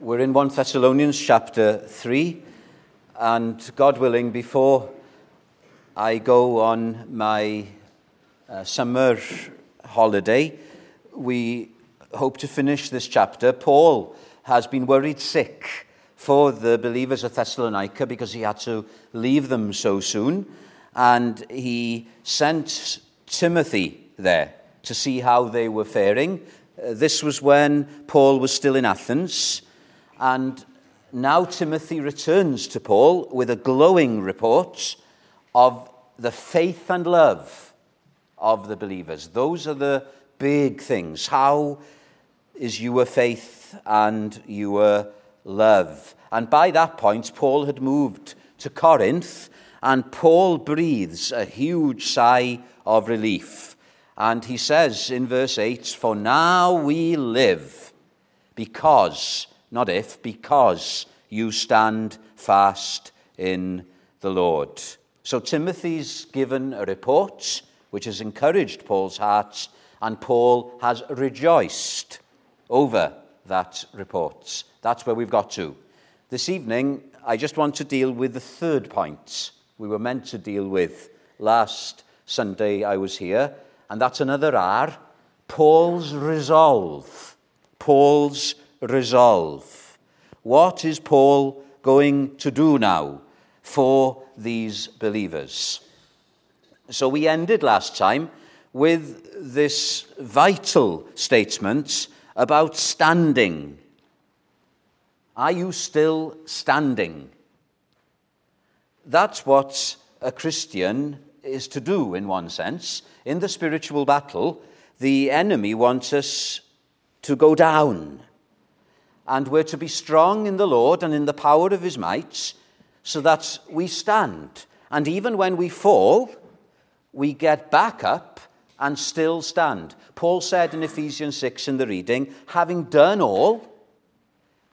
We're in 1 Thessalonians chapter 3, and God willing, before I go on my uh, summer holiday, we hope to finish this chapter. Paul has been worried sick for the believers of Thessalonica because he had to leave them so soon, and he sent Timothy there to see how they were faring. Uh, this was when Paul was still in Athens. And now Timothy returns to Paul with a glowing report of the faith and love of the believers. Those are the big things. How is your faith and your love? And by that point, Paul had moved to Corinth, and Paul breathes a huge sigh of relief. And he says in verse 8, For now we live because not if, because you stand fast in the Lord. So Timothy's given a report which has encouraged Paul's heart, and Paul has rejoiced over that report. That's where we've got to. This evening, I just want to deal with the third point we were meant to deal with last Sunday I was here, and that's another R Paul's resolve. Paul's resolve. What is Paul going to do now for these believers? So we ended last time with this vital statement about standing. Are you still standing? That's what a Christian is to do, in one sense. In the spiritual battle, the enemy wants us to go down and we're to be strong in the Lord and in the power of his might, so that we stand. And even when we fall, we get back up and still stand. Paul said in Ephesians 6 in the reading, having done all,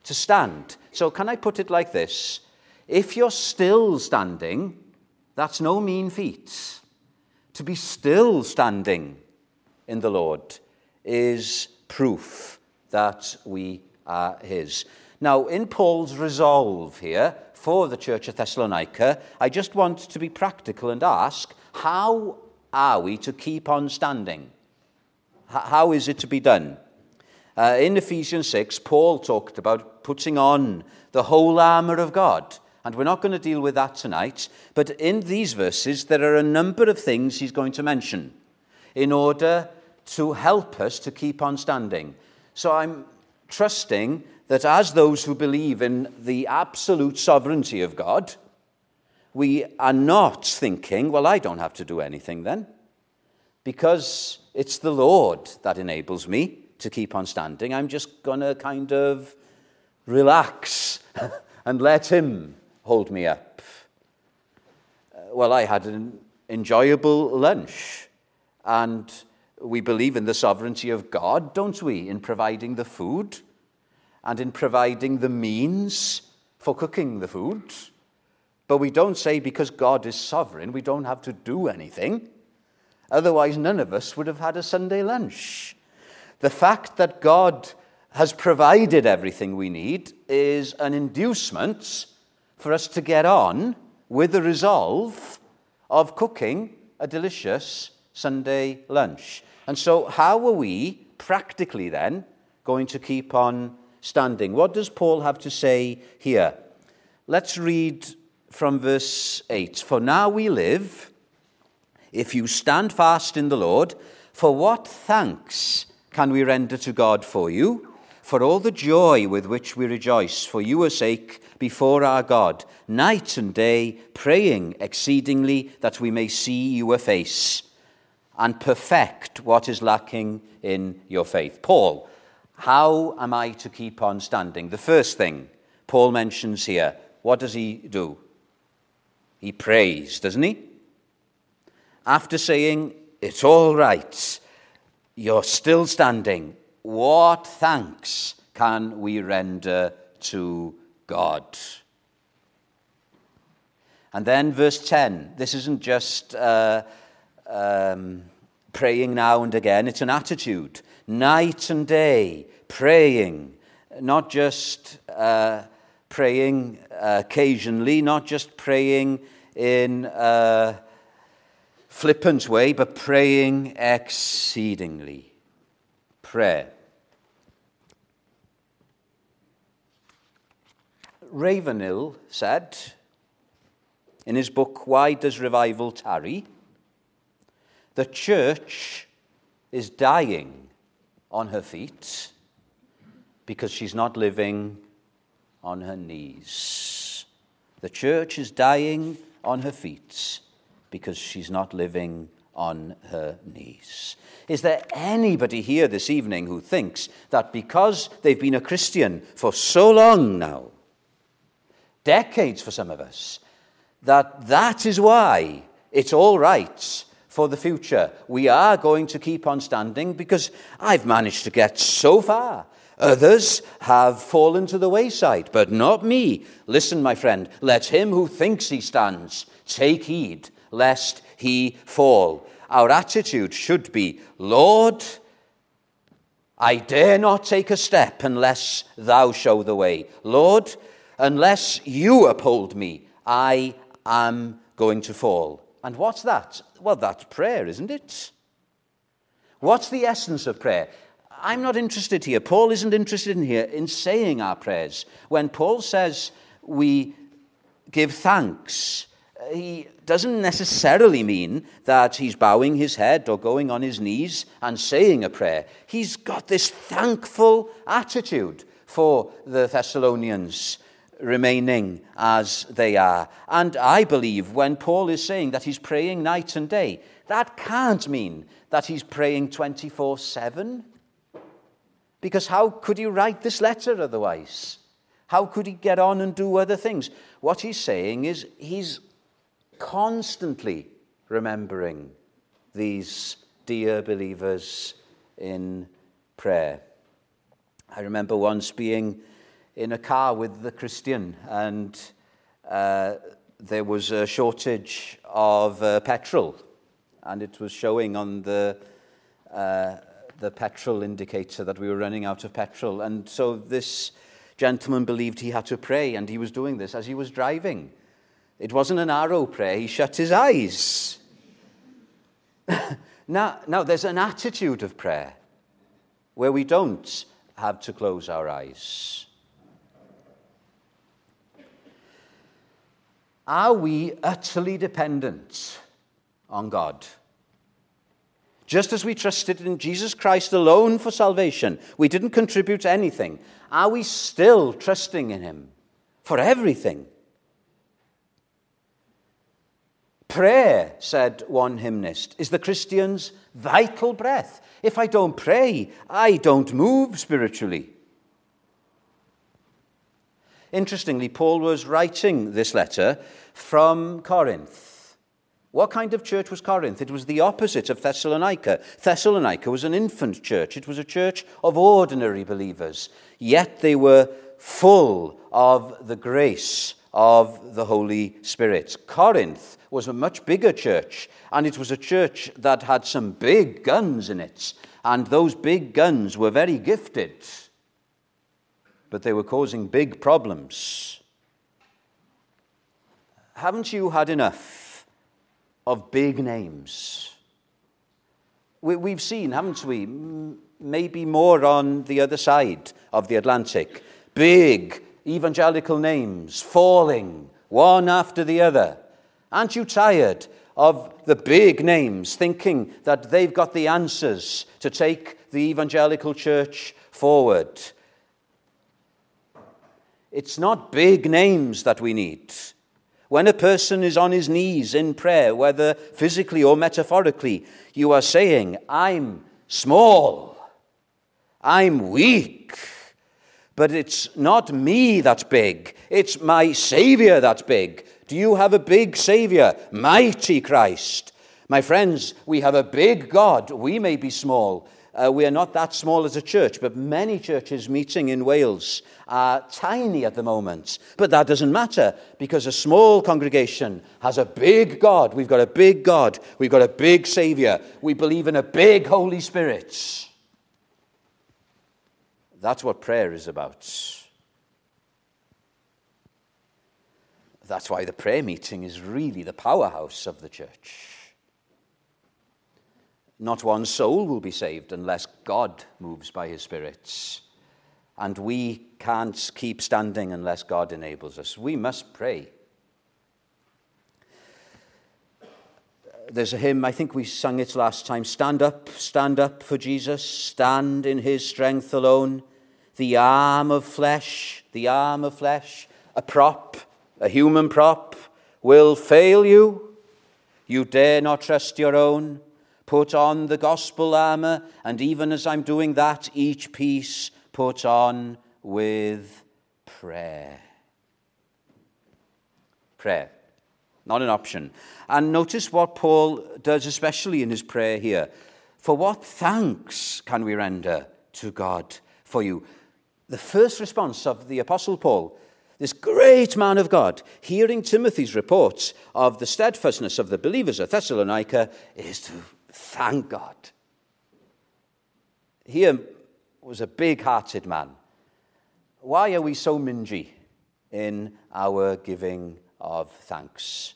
to stand. So, can I put it like this? If you're still standing, that's no mean feat. To be still standing in the Lord is proof that we are his. Now, in Paul's resolve here for the church of Thessalonica, I just want to be practical and ask how are we to keep on standing? How is it to be done? Uh, in Ephesians 6, Paul talked about putting on the whole armour of God. And we're not going to deal with that tonight. But in these verses, there are a number of things he's going to mention in order to help us to keep on standing. So I'm trusting that as those who believe in the absolute sovereignty of God, we are not thinking, well, I don't have to do anything then, because it's the Lord that enables me to keep on standing. I'm just going to kind of relax and let Him hold me up. Uh, well, I had an enjoyable lunch, and we believe in the sovereignty of God, don't we, in providing the food and in providing the means for cooking the food. But we don't say because God is sovereign, we don't have to do anything. Otherwise, none of us would have had a Sunday lunch. The fact that God has provided everything we need is an inducement for us to get on with the resolve of cooking a delicious Sunday lunch. And so, how are we practically then going to keep on standing? What does Paul have to say here? Let's read from verse 8. For now we live, if you stand fast in the Lord, for what thanks can we render to God for you? For all the joy with which we rejoice for your sake before our God, night and day, praying exceedingly that we may see your face and perfect what is lacking in your faith. Paul, how am I to keep on standing? The first thing Paul mentions here, what does he do? He prays, doesn't he? After saying, It's all right, you're still standing, what thanks can we render to God? And then verse 10, this isn't just. Uh, um, praying now and again. It's an attitude, night and day, praying, not just uh, praying occasionally, not just praying in a flippant way, but praying exceedingly. Prayer. Ravenhill said in his book, Why Does Revival Tarry? The church is dying on her feet because she's not living on her knees. The church is dying on her feet because she's not living on her knees. Is there anybody here this evening who thinks that because they've been a Christian for so long now, decades for some of us, that that is why it's all right for the future. We are going to keep on standing because I've managed to get so far. Others have fallen to the wayside, but not me. Listen, my friend, let him who thinks he stands take heed lest he fall. Our attitude should be, Lord, I dare not take a step unless thou show the way. Lord, unless you uphold me, I am going to fall. And what's that? Well, that's prayer, isn't it? What's the essence of prayer? I'm not interested here. Paul isn't interested in here in saying our prayers. When Paul says we give thanks, he doesn't necessarily mean that he's bowing his head or going on his knees and saying a prayer. He's got this thankful attitude for the Thessalonians remaining as they are. And I believe when Paul is saying that he's praying night and day, that can't mean that he's praying 24 7. Because how could he write this letter otherwise? How could he get on and do other things? What he's saying is he's constantly remembering these dear believers in prayer. I remember once being in a car with the Christian, and uh, there was a shortage of uh, petrol, and it was showing on the uh, the petrol indicator that we were running out of petrol. And so this gentleman believed he had to pray, and he was doing this as he was driving. It wasn't an arrow prayer, he shut his eyes. now, now, there's an attitude of prayer where we don't have to close our eyes. Are we utterly dependent on God? Just as we trusted in Jesus Christ alone for salvation, we didn't contribute anything. Are we still trusting in Him for everything? Prayer, said one hymnist, is the Christian's vital breath. If I don't pray, I don't move spiritually. Interestingly, Paul was writing this letter from Corinth. What kind of church was Corinth? It was the opposite of Thessalonica. Thessalonica was an infant church, it was a church of ordinary believers, yet they were full of the grace of the Holy Spirit. Corinth was a much bigger church, and it was a church that had some big guns in it, and those big guns were very gifted but they were causing big problems. Haven't you had enough of big names? We, have seen, haven't we? Maybe more on the other side of the Atlantic. Big evangelical names falling one after the other. Aren't you tired of the big names thinking that they've got the answers to take the evangelical church forward? It's not big names that we need. When a person is on his knees in prayer, whether physically or metaphorically, you are saying, I'm small, I'm weak. But it's not me that's big, it's my Savior that's big. Do you have a big Savior? Mighty Christ. My friends, we have a big God. We may be small, uh, we are not that small as a church, but many churches meeting in Wales are tiny at the moment. But that doesn't matter because a small congregation has a big God. We've got a big God. We've got a big Savior. We believe in a big Holy Spirit. That's what prayer is about. That's why the prayer meeting is really the powerhouse of the church. Not one soul will be saved unless God moves by his spirits. And we can't keep standing unless God enables us. We must pray. There's a hymn, I think we sung it last time Stand up, stand up for Jesus, stand in his strength alone. The arm of flesh, the arm of flesh, a prop, a human prop, will fail you. You dare not trust your own. Put on the gospel armor, and even as I'm doing that, each piece put on with prayer. Prayer, not an option. And notice what Paul does, especially in his prayer here. For what thanks can we render to God for you? The first response of the Apostle Paul this great man of God, hearing Timothy's reports of the steadfastness of the believers at Thessalonica, is to Thank God. He um, was a big hearted man. Why are we so mingy in our giving of thanks?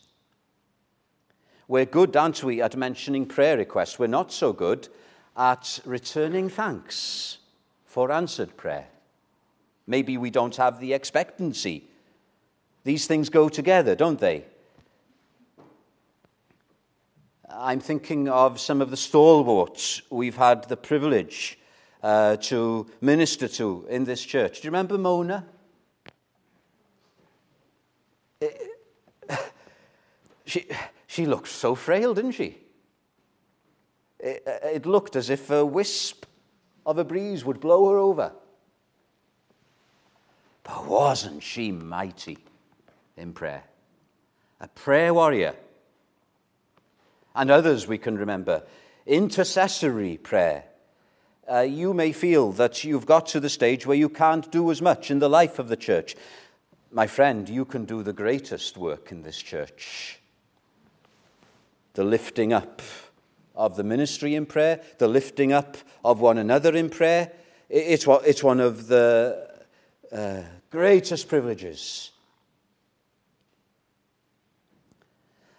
We're good, aren't we, at mentioning prayer requests. We're not so good at returning thanks for answered prayer. Maybe we don't have the expectancy. These things go together, don't they? I'm thinking of some of the stalwarts we've had the privilege uh, to minister to in this church. Do you remember Mona? She, she looked so frail, didn't she? It, it looked as if a wisp of a breeze would blow her over. But wasn't she mighty in prayer? A prayer warrior and others we can remember. Intercessory prayer. Uh, you may feel that you've got to the stage where you can't do as much in the life of the church. My friend, you can do the greatest work in this church. The lifting up of the ministry in prayer, the lifting up of one another in prayer. It's, it's one of the uh, greatest privileges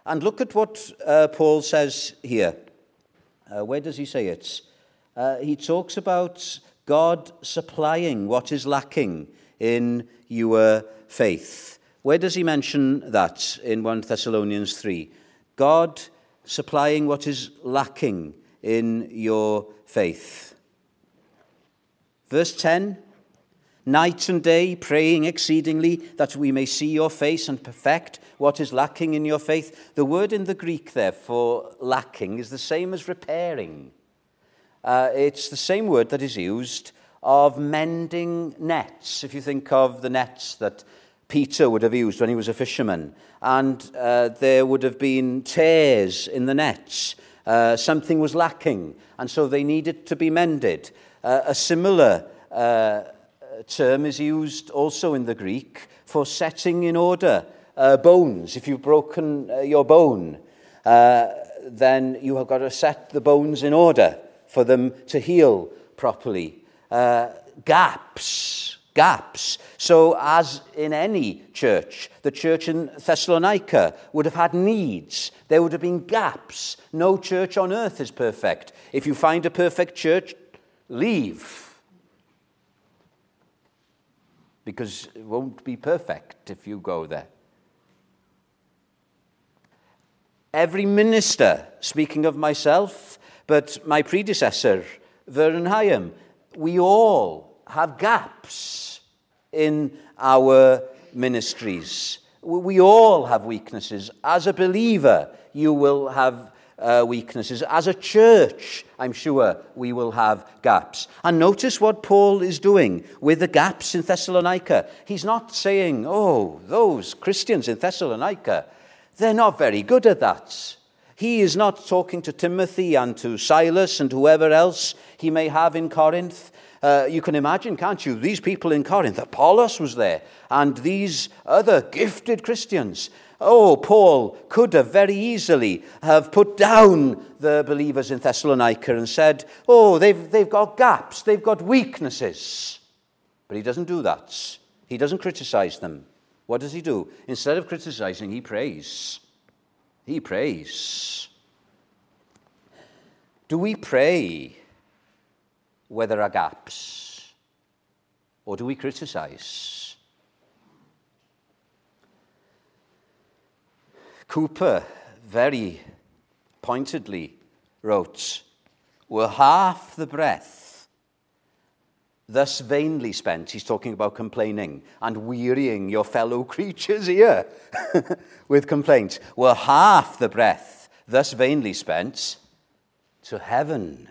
And look at what uh, Paul says here. Uh, where does he say it? Uh, he talks about God supplying what is lacking in your faith. Where does he mention that in 1 Thessalonians 3? God supplying what is lacking in your faith. Verse 10 night and day, praying exceedingly that we may see your face and perfect what is lacking in your faith. The word in the Greek there for lacking is the same as repairing. Uh, it's the same word that is used of mending nets. If you think of the nets that Peter would have used when he was a fisherman, and uh, there would have been tears in the nets. Uh, something was lacking, and so they needed to be mended. Uh, a similar uh, term is used also in the Greek for setting in order uh, bones. If you've broken uh, your bone, uh, then you have got to set the bones in order for them to heal properly. Uh, gaps, gaps. So, as in any church, the church in Thessalonica would have had needs. There would have been gaps. No church on earth is perfect. If you find a perfect church, leave because it won't be perfect if you go there. Every minister, speaking of myself, but my predecessor, Vernon Higham, we all have gaps in our ministries. We all have weaknesses. As a believer, you will have uh, weaknesses. As a church, I'm sure we will have gaps. And notice what Paul is doing with the gaps in Thessalonica. He's not saying, oh, those Christians in Thessalonica, they're not very good at that. He is not talking to Timothy and to Silas and whoever else he may have in Corinth. Uh, you can imagine, can't you? These people in Corinth, Apollos was there, and these other gifted Christians. Oh, Paul could have very easily have put down the believers in Thessalonica and said, oh, they've, they've got gaps, they've got weaknesses. But he doesn't do that. He doesn't criticize them. What does he do? Instead of criticizing, he prays. He prays. Do we pray where there are gaps? Or do we criticize? Cowper very pointedly wrote, Were half the breath thus vainly spent, he's talking about complaining and wearying your fellow creatures here with complaints, were half the breath thus vainly spent to heaven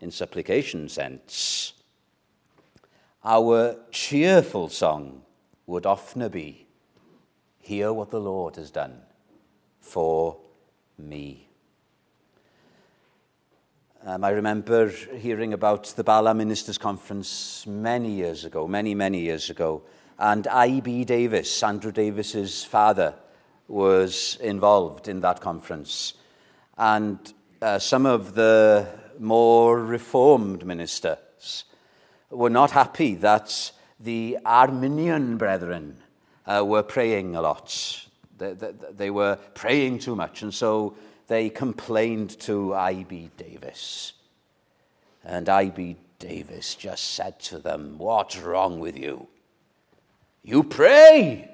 in supplication sense, our cheerful song would oftener be, Hear what the Lord has done for me. Um, I remember hearing about the Bala Ministers' Conference many years ago, many, many years ago, and I.B. Davies, Andrew Davies's father, was involved in that conference. And uh, some of the more reformed ministers were not happy that the Arminian brethren uh, were praying a lot. They, they, they were praying too much, and so they complained to I.B. Davies. And I.B. Davies just said to them, What's wrong with you? You pray.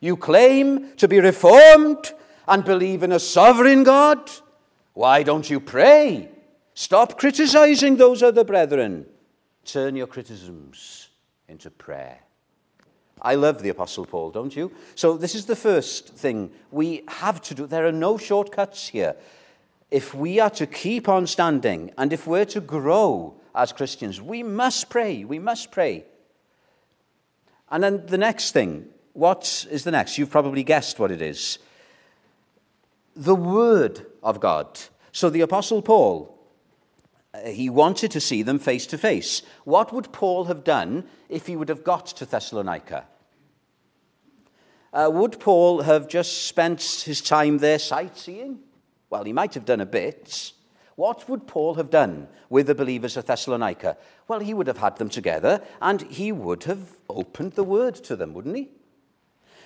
You claim to be reformed and believe in a sovereign God. Why don't you pray? Stop criticizing those other brethren. Turn your criticisms into prayer. I love the Apostle Paul, don't you? So, this is the first thing we have to do. There are no shortcuts here. If we are to keep on standing and if we're to grow as Christians, we must pray. We must pray. And then the next thing, what is the next? You've probably guessed what it is the Word of God. So the Apostle Paul, he wanted to see them face to face. What would Paul have done if he would have got to Thessalonica? Uh, would Paul have just spent his time there sightseeing? Well, he might have done a bit. What would Paul have done with the believers of Thessalonica? Well, he would have had them together and he would have opened the word to them, wouldn't he?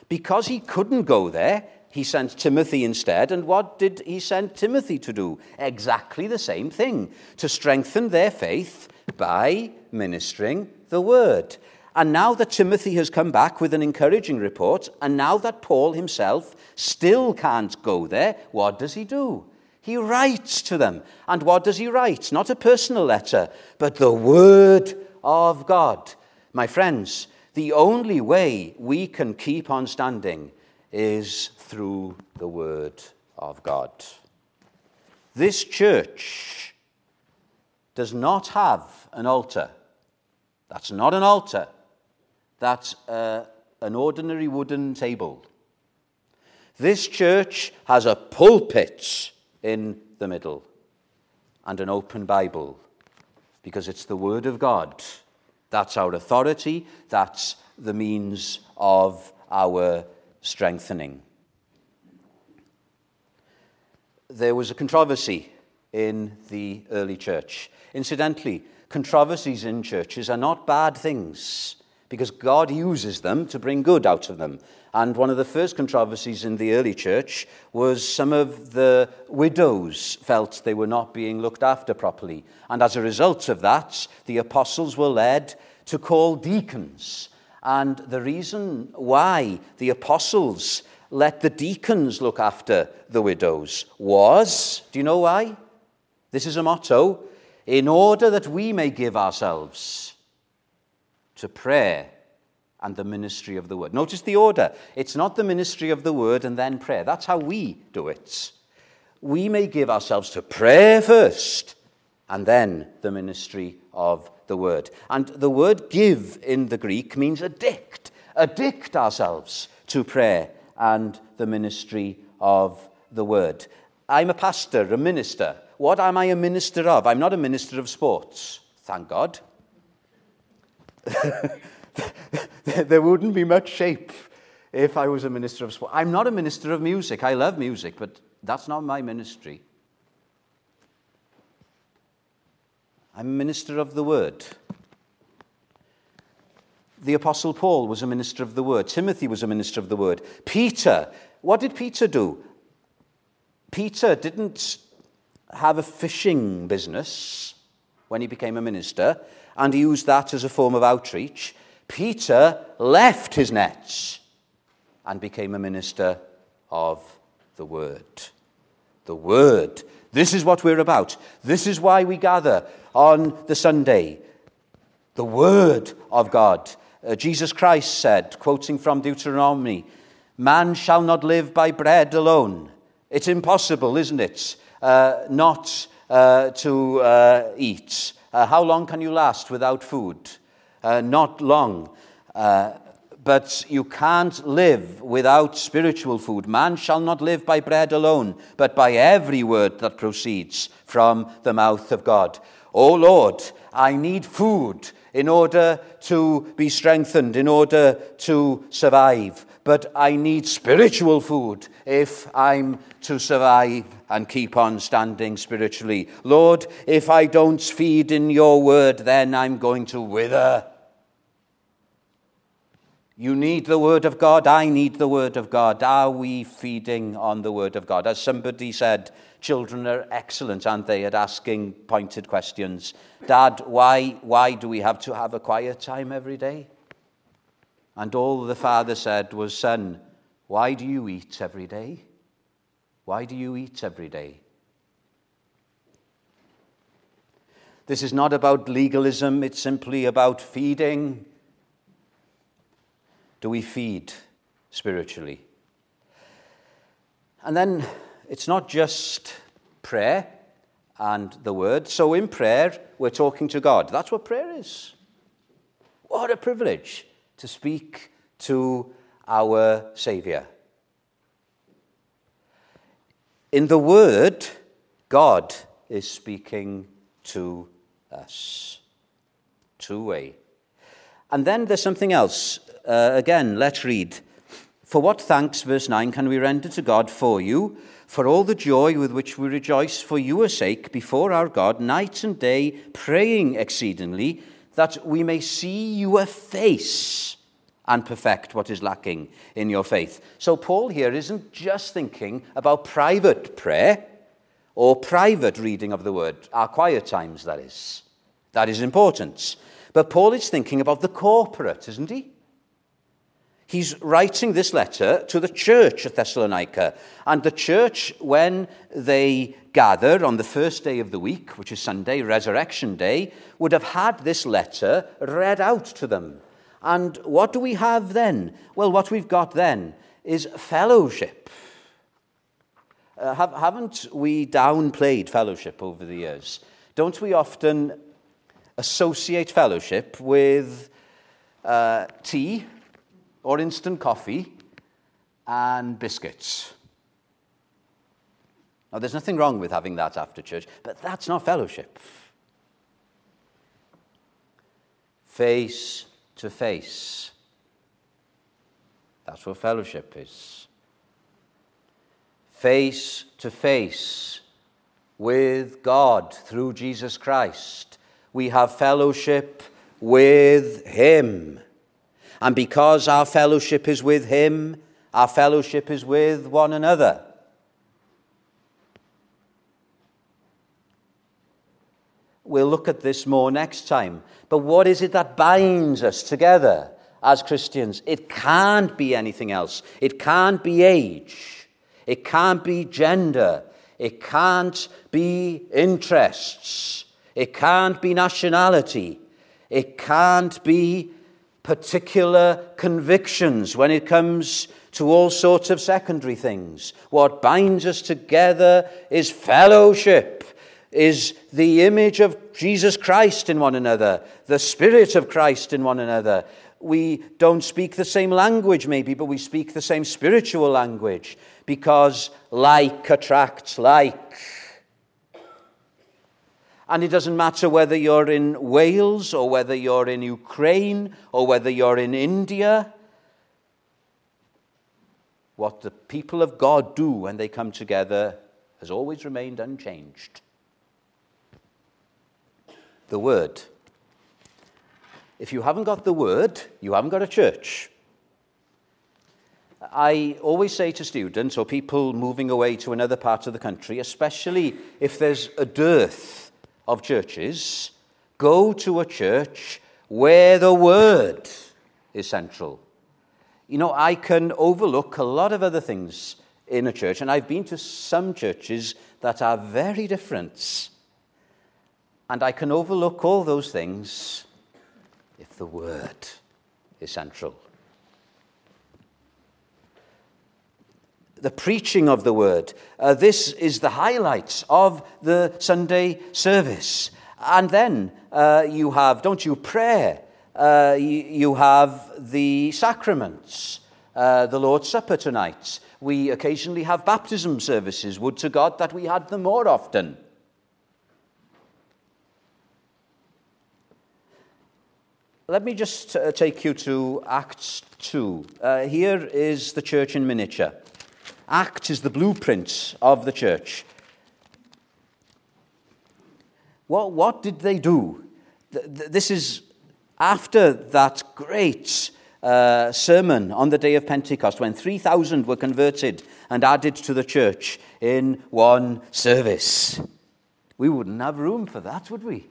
Because he couldn't go there, he sent Timothy instead. And what did he send Timothy to do? Exactly the same thing to strengthen their faith by ministering the word. And now that Timothy has come back with an encouraging report, and now that Paul himself still can't go there, what does he do? He writes to them. And what does he write? Not a personal letter, but the Word of God. My friends, the only way we can keep on standing is through the Word of God. This church does not have an altar. That's not an altar, that's uh, an ordinary wooden table. This church has a pulpit in the middle and an open Bible because it's the Word of God. That's our authority, that's the means of our strengthening. There was a controversy in the early church. Incidentally, controversies in churches are not bad things because God uses them to bring good out of them. And one of the first controversies in the early church was some of the widows felt they were not being looked after properly. And as a result of that, the apostles were led to call deacons and the reason why the apostles let the deacons look after the widows was do you know why? This is a motto in order that we may give ourselves to prayer and the ministry of the word. Notice the order. It's not the ministry of the word and then prayer. That's how we do it. We may give ourselves to prayer first and then the ministry of the word. And the word give in the Greek means addict, addict ourselves to prayer and the ministry of the word. I'm a pastor, a minister. What am I a minister of? I'm not a minister of sports, thank God. there wouldn't be much shape if I was a minister of sport. I'm not a minister of music. I love music, but that's not my ministry. I'm a minister of the word. The Apostle Paul was a minister of the word. Timothy was a minister of the word. Peter, what did Peter do? Peter didn't have a fishing business when he became a minister, and he used that as a form of outreach. Peter left his nets and became a minister of the Word. The Word. This is what we're about. This is why we gather on the Sunday. The Word of God. Uh, Jesus Christ said, quoting from Deuteronomy, Man shall not live by bread alone. It's impossible, isn't it, uh, not uh, to uh, eat. Uh, how long can you last without food? Uh, not long. But you can't live without spiritual food. Man shall not live by bread alone, but by every word that proceeds from the mouth of God. Oh Lord, I need food in order to be strengthened, in order to survive. But I need spiritual food if I'm to survive and keep on standing spiritually. Lord, if I don't feed in your word, then I'm going to wither. You need the Word of God. I need the Word of God. Are we feeding on the Word of God? As somebody said, children are excellent, aren't they, at asking pointed questions. Dad, why, why do we have to have a quiet time every day? And all the father said was, Son, why do you eat every day? Why do you eat every day? This is not about legalism, it's simply about feeding do we feed spiritually? And then it's not just prayer and the word. So in prayer, we're talking to God. That's what prayer is. What a privilege to speak to our Savior. In the Word, God is speaking to us. Two way. And then there's something else uh, again, let's read. For what thanks, verse 9, can we render to God for you, for all the joy with which we rejoice for your sake before our God, night and day, praying exceedingly, that we may see your face and perfect what is lacking in your faith. So, Paul here isn't just thinking about private prayer or private reading of the word, our quiet times, that is. That is important. But Paul is thinking about the corporate, isn't he? He's writing this letter to the church at Thessalonica. And the church, when they gather on the first day of the week, which is Sunday, Resurrection Day, would have had this letter read out to them. And what do we have then? Well, what we've got then is fellowship. Uh, have, haven't we downplayed fellowship over the years? Don't we often associate fellowship with uh, tea or instant coffee and biscuits. Now, there's nothing wrong with having that after church, but that's not fellowship. Face to face. That's what fellowship is. Face to face with God through Jesus Christ. We have fellowship with Him. And because our fellowship is with Him, our fellowship is with one another. We'll look at this more next time. But what is it that binds us together as Christians? It can't be anything else. It can't be age. It can't be gender. It can't be interests. It can't be nationality. It can't be particular convictions when it comes to all sorts of secondary things. What binds us together is fellowship, is the image of Jesus Christ in one another, the Spirit of Christ in one another. We don't speak the same language, maybe, but we speak the same spiritual language because like attracts like. And it doesn't matter whether you're in Wales or whether you're in Ukraine or whether you're in India. What the people of God do when they come together has always remained unchanged. The Word. if you haven't got the word, you haven't got a church. I always say to students or people moving away to another part of the country, especially if there's a dearth of churches, go to a church where the word is central. You know, I can overlook a lot of other things in a church, and I've been to some churches that are very different. And I can overlook all those things if the word is central. The preaching of the word. Uh, this is the highlights of the Sunday service. And then uh, you have, don't you, prayer. Uh, you, you, have the sacraments, uh, the Lord's Supper tonight. We occasionally have baptism services. Would to God that we had them more often. Let me just uh, take you to Acts 2. Uh, here is the church in miniature. Acts is the blueprint of the church. What, what did they do? This is after that great uh, sermon on the day of Pentecost when 3,000 were converted and added to the church in one service. We wouldn't have room for that, would we?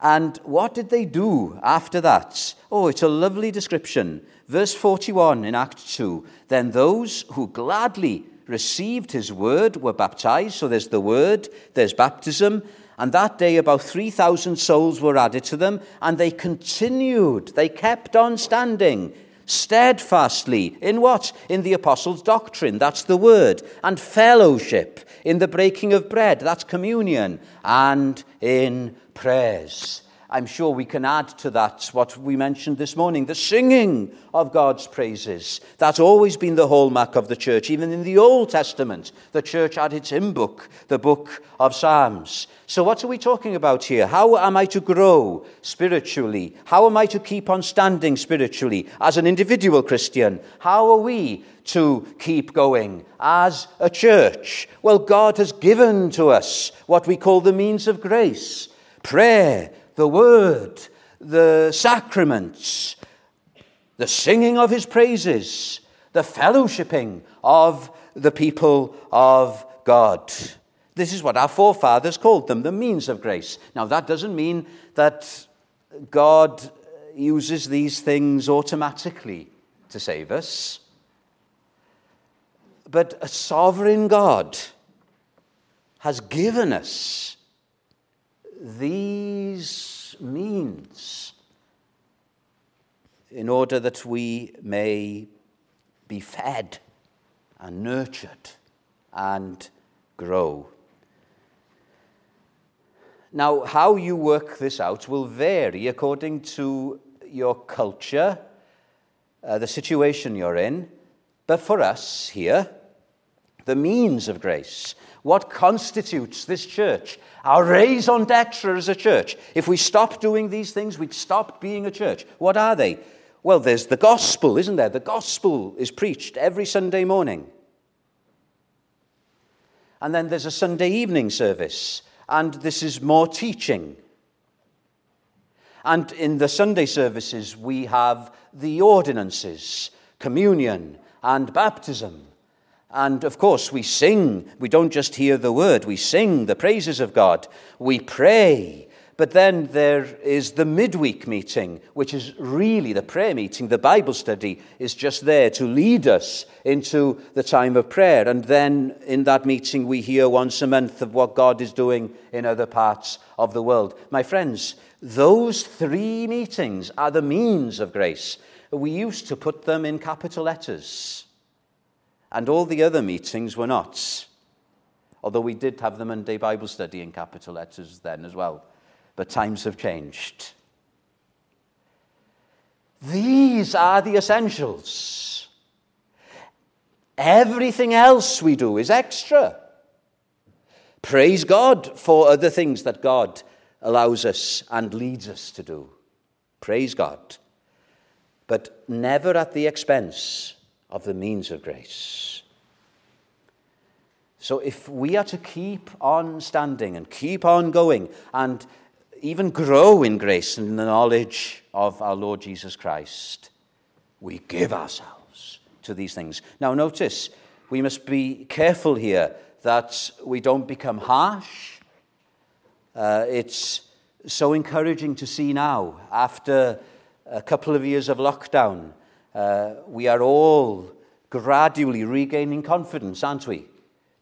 And what did they do after that? Oh, it's a lovely description. Verse 41 in Act 2 Then those who gladly received his word were baptized. So there's the word, there's baptism. And that day, about 3,000 souls were added to them, and they continued, they kept on standing steadfastly in what? In the apostles' doctrine, that's the word, and fellowship, in the breaking of bread, that's communion, and in prayers. I'm sure we can add to that what we mentioned this morning the singing of God's praises. That's always been the hallmark of the church. Even in the Old Testament, the church had its hymn book, the book of Psalms. So, what are we talking about here? How am I to grow spiritually? How am I to keep on standing spiritually as an individual Christian? How are we to keep going as a church? Well, God has given to us what we call the means of grace prayer, the word, the sacraments, the singing of his praises, the fellowshipping of the people of God. This is what our forefathers called them, the means of grace. Now, that doesn't mean that God uses these things automatically to save us. But a sovereign God has given us these means in order that we may be fed and nurtured and grow. Now, how you work this out will vary according to your culture, uh, the situation you're in. But for us here, the means of grace what constitutes this church? Our raison d'etre as a church. If we stop doing these things, we'd stop being a church. What are they? Well, there's the gospel, isn't there? The gospel is preached every Sunday morning. And then there's a Sunday evening service, and this is more teaching. And in the Sunday services, we have the ordinances, communion, and baptism. And of course, we sing. We don't just hear the word, we sing the praises of God. We pray. But then there is the midweek meeting, which is really the prayer meeting. The Bible study is just there to lead us into the time of prayer. And then in that meeting, we hear once a month of what God is doing in other parts of the world. My friends, those three meetings are the means of grace. We used to put them in capital letters and all the other meetings were not. Although we did have the Monday Bible study in capital letters then as well. But times have changed. These are the essentials. Everything else we do is extra. Praise God for other things that God allows us and leads us to do. Praise God. But never at the expense of the means of grace. So, if we are to keep on standing and keep on going, and even grow in grace and in the knowledge of our Lord Jesus Christ, we give ourselves to these things. Now, notice, we must be careful here that we don't become harsh. Uh, it's so encouraging to see now, after a couple of years of lockdown, uh, we are all gradually regaining confidence, aren't we?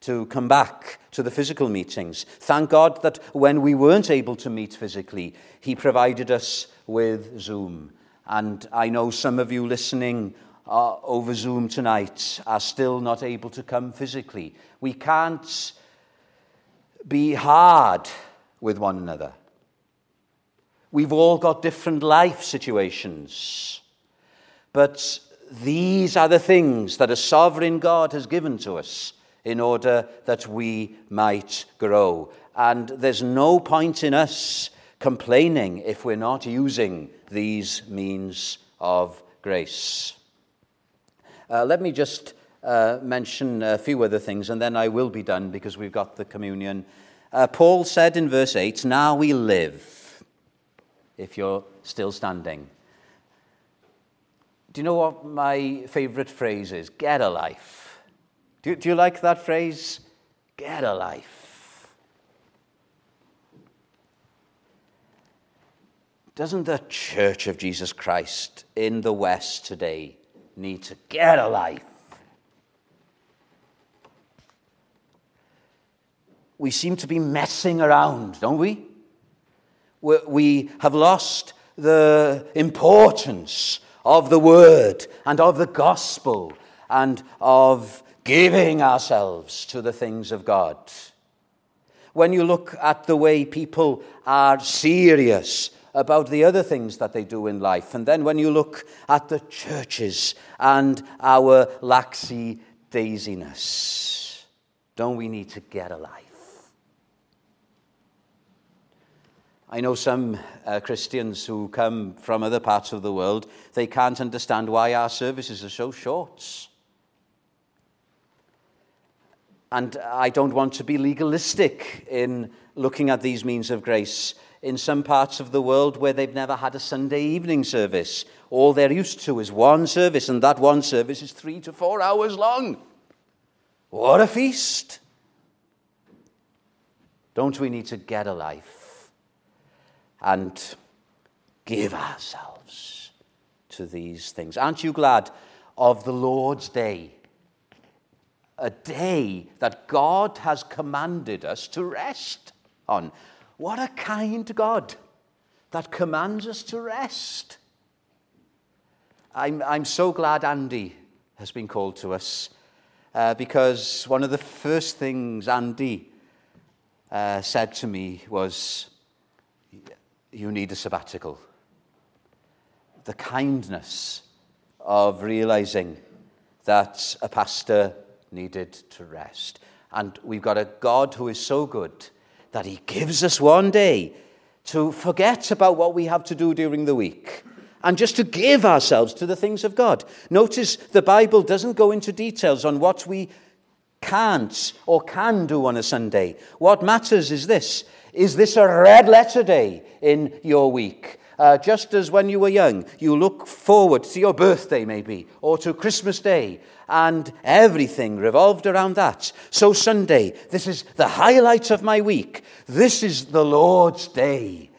To come back to the physical meetings. Thank God that when we weren't able to meet physically, He provided us with Zoom. And I know some of you listening uh, over Zoom tonight are still not able to come physically. We can't be hard with one another. We've all got different life situations. But these are the things that a sovereign God has given to us in order that we might grow. And there's no point in us complaining if we're not using these means of grace. Uh, let me just uh, mention a few other things, and then I will be done because we've got the communion. Uh, Paul said in verse 8, Now we live, if you're still standing. Do you know what my favorite phrase is? Get a life. Do, do you like that phrase? Get a life. Doesn't the Church of Jesus Christ in the West today need to get a life? We seem to be messing around, don't we? We have lost the importance of the Word and of the gospel and of giving ourselves to the things of God. When you look at the way people are serious about the other things that they do in life, and then when you look at the churches and our laxy daisiness, don't we need to get a life? I know some uh, Christians who come from other parts of the world, they can't understand why our services are so short. And I don't want to be legalistic in looking at these means of grace. In some parts of the world where they've never had a Sunday evening service, all they're used to is one service, and that one service is three to four hours long. What a feast! Don't we need to get a life? And give ourselves to these things. Aren't you glad of the Lord's day? A day that God has commanded us to rest on. What a kind God that commands us to rest. I'm, I'm so glad Andy has been called to us uh, because one of the first things Andy uh, said to me was, you need a sabbatical. The kindness of realizing that a pastor needed to rest. And we've got a God who is so good that he gives us one day to forget about what we have to do during the week and just to give ourselves to the things of God. Notice the Bible doesn't go into details on what we can't or can do on a Sunday. What matters is this is this a red letter day in your week? Uh, just as when you were young, you look forward to your birthday, maybe, or to Christmas Day, and everything revolved around that. So, Sunday, this is the highlight of my week. This is the Lord's Day.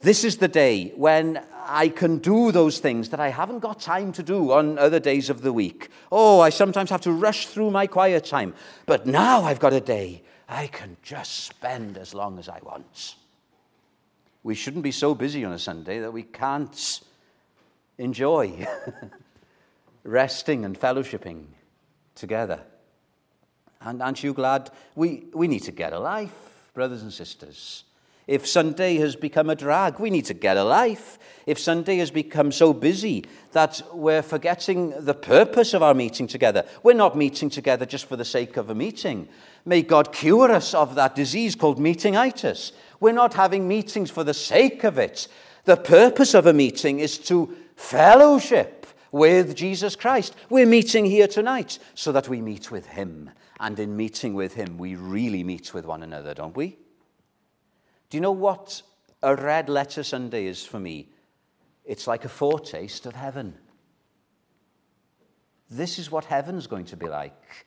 This is the day when I can do those things that I haven't got time to do on other days of the week. Oh, I sometimes have to rush through my quiet time. But now I've got a day I can just spend as long as I want. We shouldn't be so busy on a Sunday that we can't enjoy resting and fellowshipping together. And aren't you glad? We, we need to get a life, brothers and sisters. If Sunday has become a drag, we need to get a life. If Sunday has become so busy that we're forgetting the purpose of our meeting together, we're not meeting together just for the sake of a meeting. May God cure us of that disease called meetingitis. We're not having meetings for the sake of it. The purpose of a meeting is to fellowship with Jesus Christ. We're meeting here tonight so that we meet with Him. And in meeting with Him, we really meet with one another, don't we? Do you know what a red letter Sunday is for me, it's like a foretaste of heaven. This is what heaven's going to be like.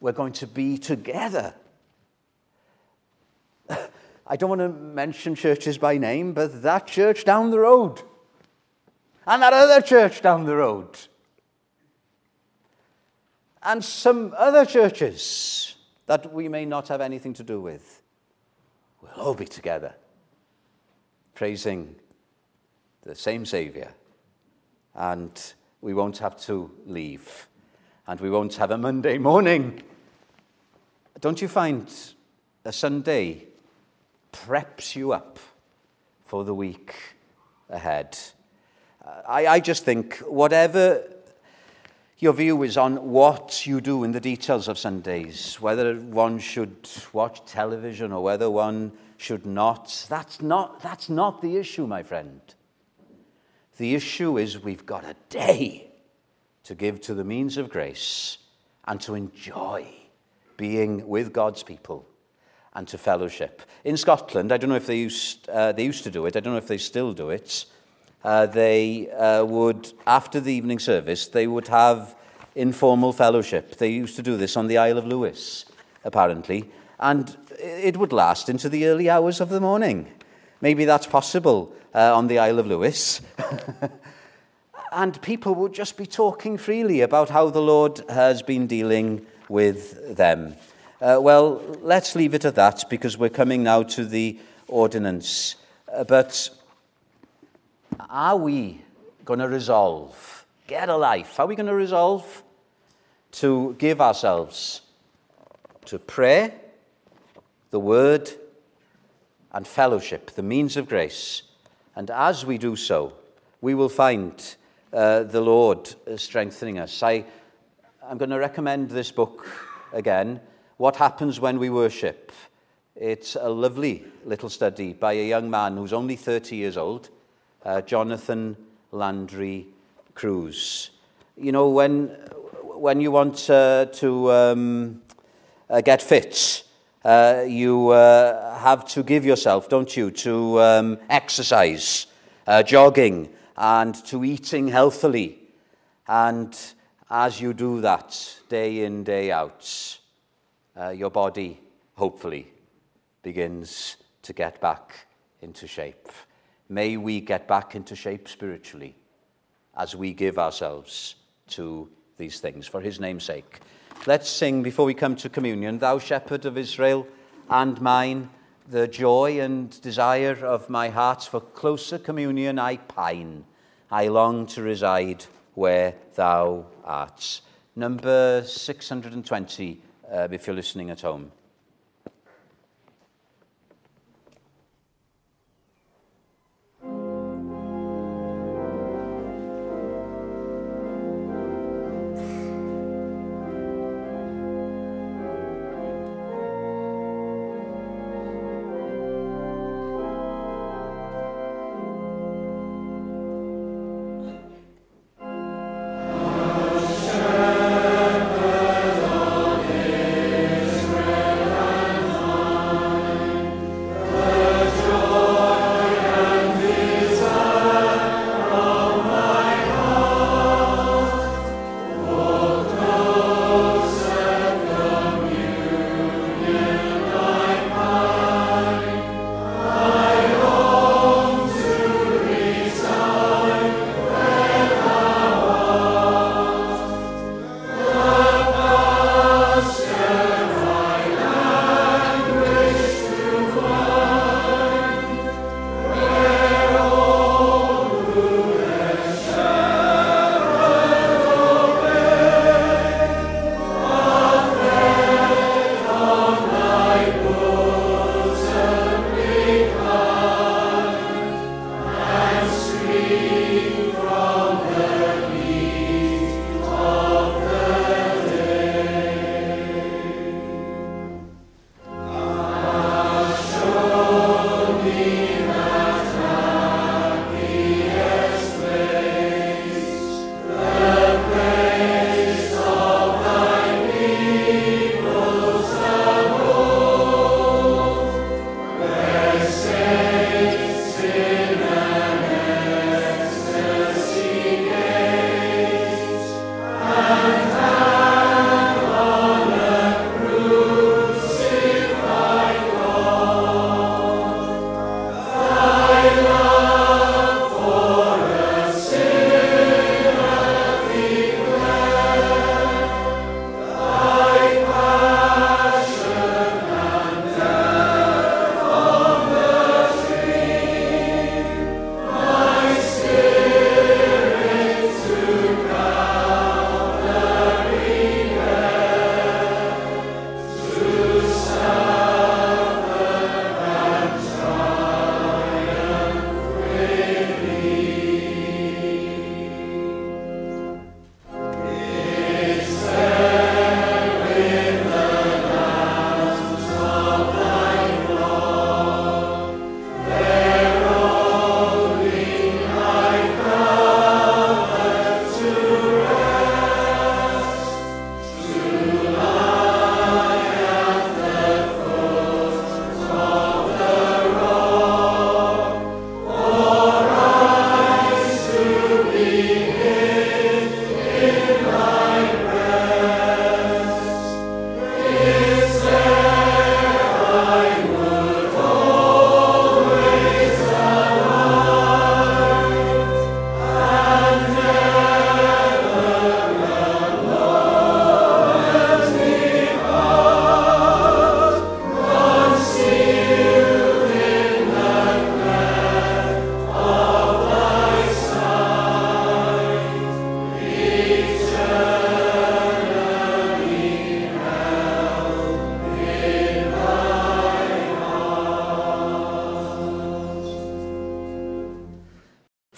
We're going to be together. I don't want to mention churches by name, but that church down the road, and that other church down the road, and some other churches that we may not have anything to do with, we'll all be together, praising the same Saviour. And we won't have to leave. And we won't have a Monday morning. Don't you find a Sunday preps you up for the week ahead? I, I just think whatever your view is on what you do in the details of Sundays, whether one should watch television or whether one should not, that's not, that's not the issue, my friend. The issue is we've got a day to give to the means of grace and to enjoy being with God's people and to fellowship. In Scotland, I don't know if they used, uh, they used to do it, I don't know if they still do it. Uh, they uh, would, after the evening service, they would have informal fellowship. They used to do this on the Isle of Lewis, apparently, and it would last into the early hours of the morning. Maybe that's possible uh, on the Isle of Lewis. and people would just be talking freely about how the Lord has been dealing with them. Uh, well, let's leave it at that because we're coming now to the ordinance. Uh, but are we going to resolve, get a life? Are we going to resolve to give ourselves to prayer, the word, and fellowship, the means of grace. And as we do so, we will find uh, the Lord strengthening us. I, I'm going to recommend this book again What Happens When We Worship. It's a lovely little study by a young man who's only 30 years old, uh, Jonathan Landry Cruse. You know, when, when you want uh, to um, uh, get fit, uh, you uh, have to give yourself, don't you, to um, exercise, uh, jogging, and to eating healthily. And as you do that day in, day out, uh, your body hopefully begins to get back into shape. May we get back into shape spiritually as we give ourselves to these things for his name's sake. Let's sing before we come to communion, Thou Shepherd of Israel and mine, the joy and desire of my heart for closer communion I pine. I long to reside where thou art. Number 620, uh, if you're listening at home.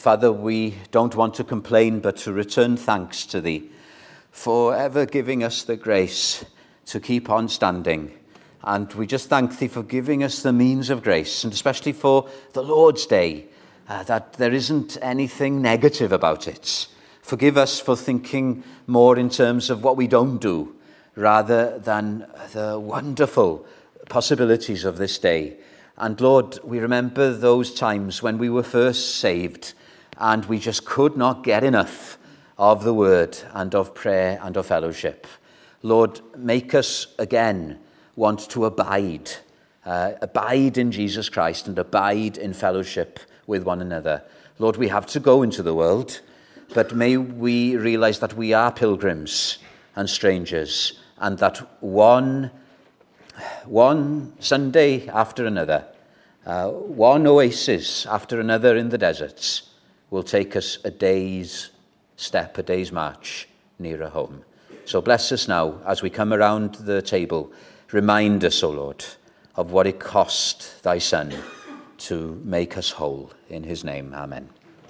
Father, we don't want to complain, but to return thanks to Thee for ever giving us the grace to keep on standing. And we just thank Thee for giving us the means of grace, and especially for the Lord's Day, uh, that there isn't anything negative about it. Forgive us for thinking more in terms of what we don't do rather than the wonderful possibilities of this day. And Lord, we remember those times when we were first saved and we just could not get enough of the word and of prayer and of fellowship. Lord, make us again want to abide, uh, abide in Jesus Christ and abide in fellowship with one another. Lord, we have to go into the world, but may we realize that we are pilgrims and strangers, and that one, one Sunday after another, uh, one oasis after another in the deserts, will take us a day's step, a day's march nearer home. So bless us now as we come around the table. Remind us, O Lord, of what it cost thy Son to make us whole. In his name, amen.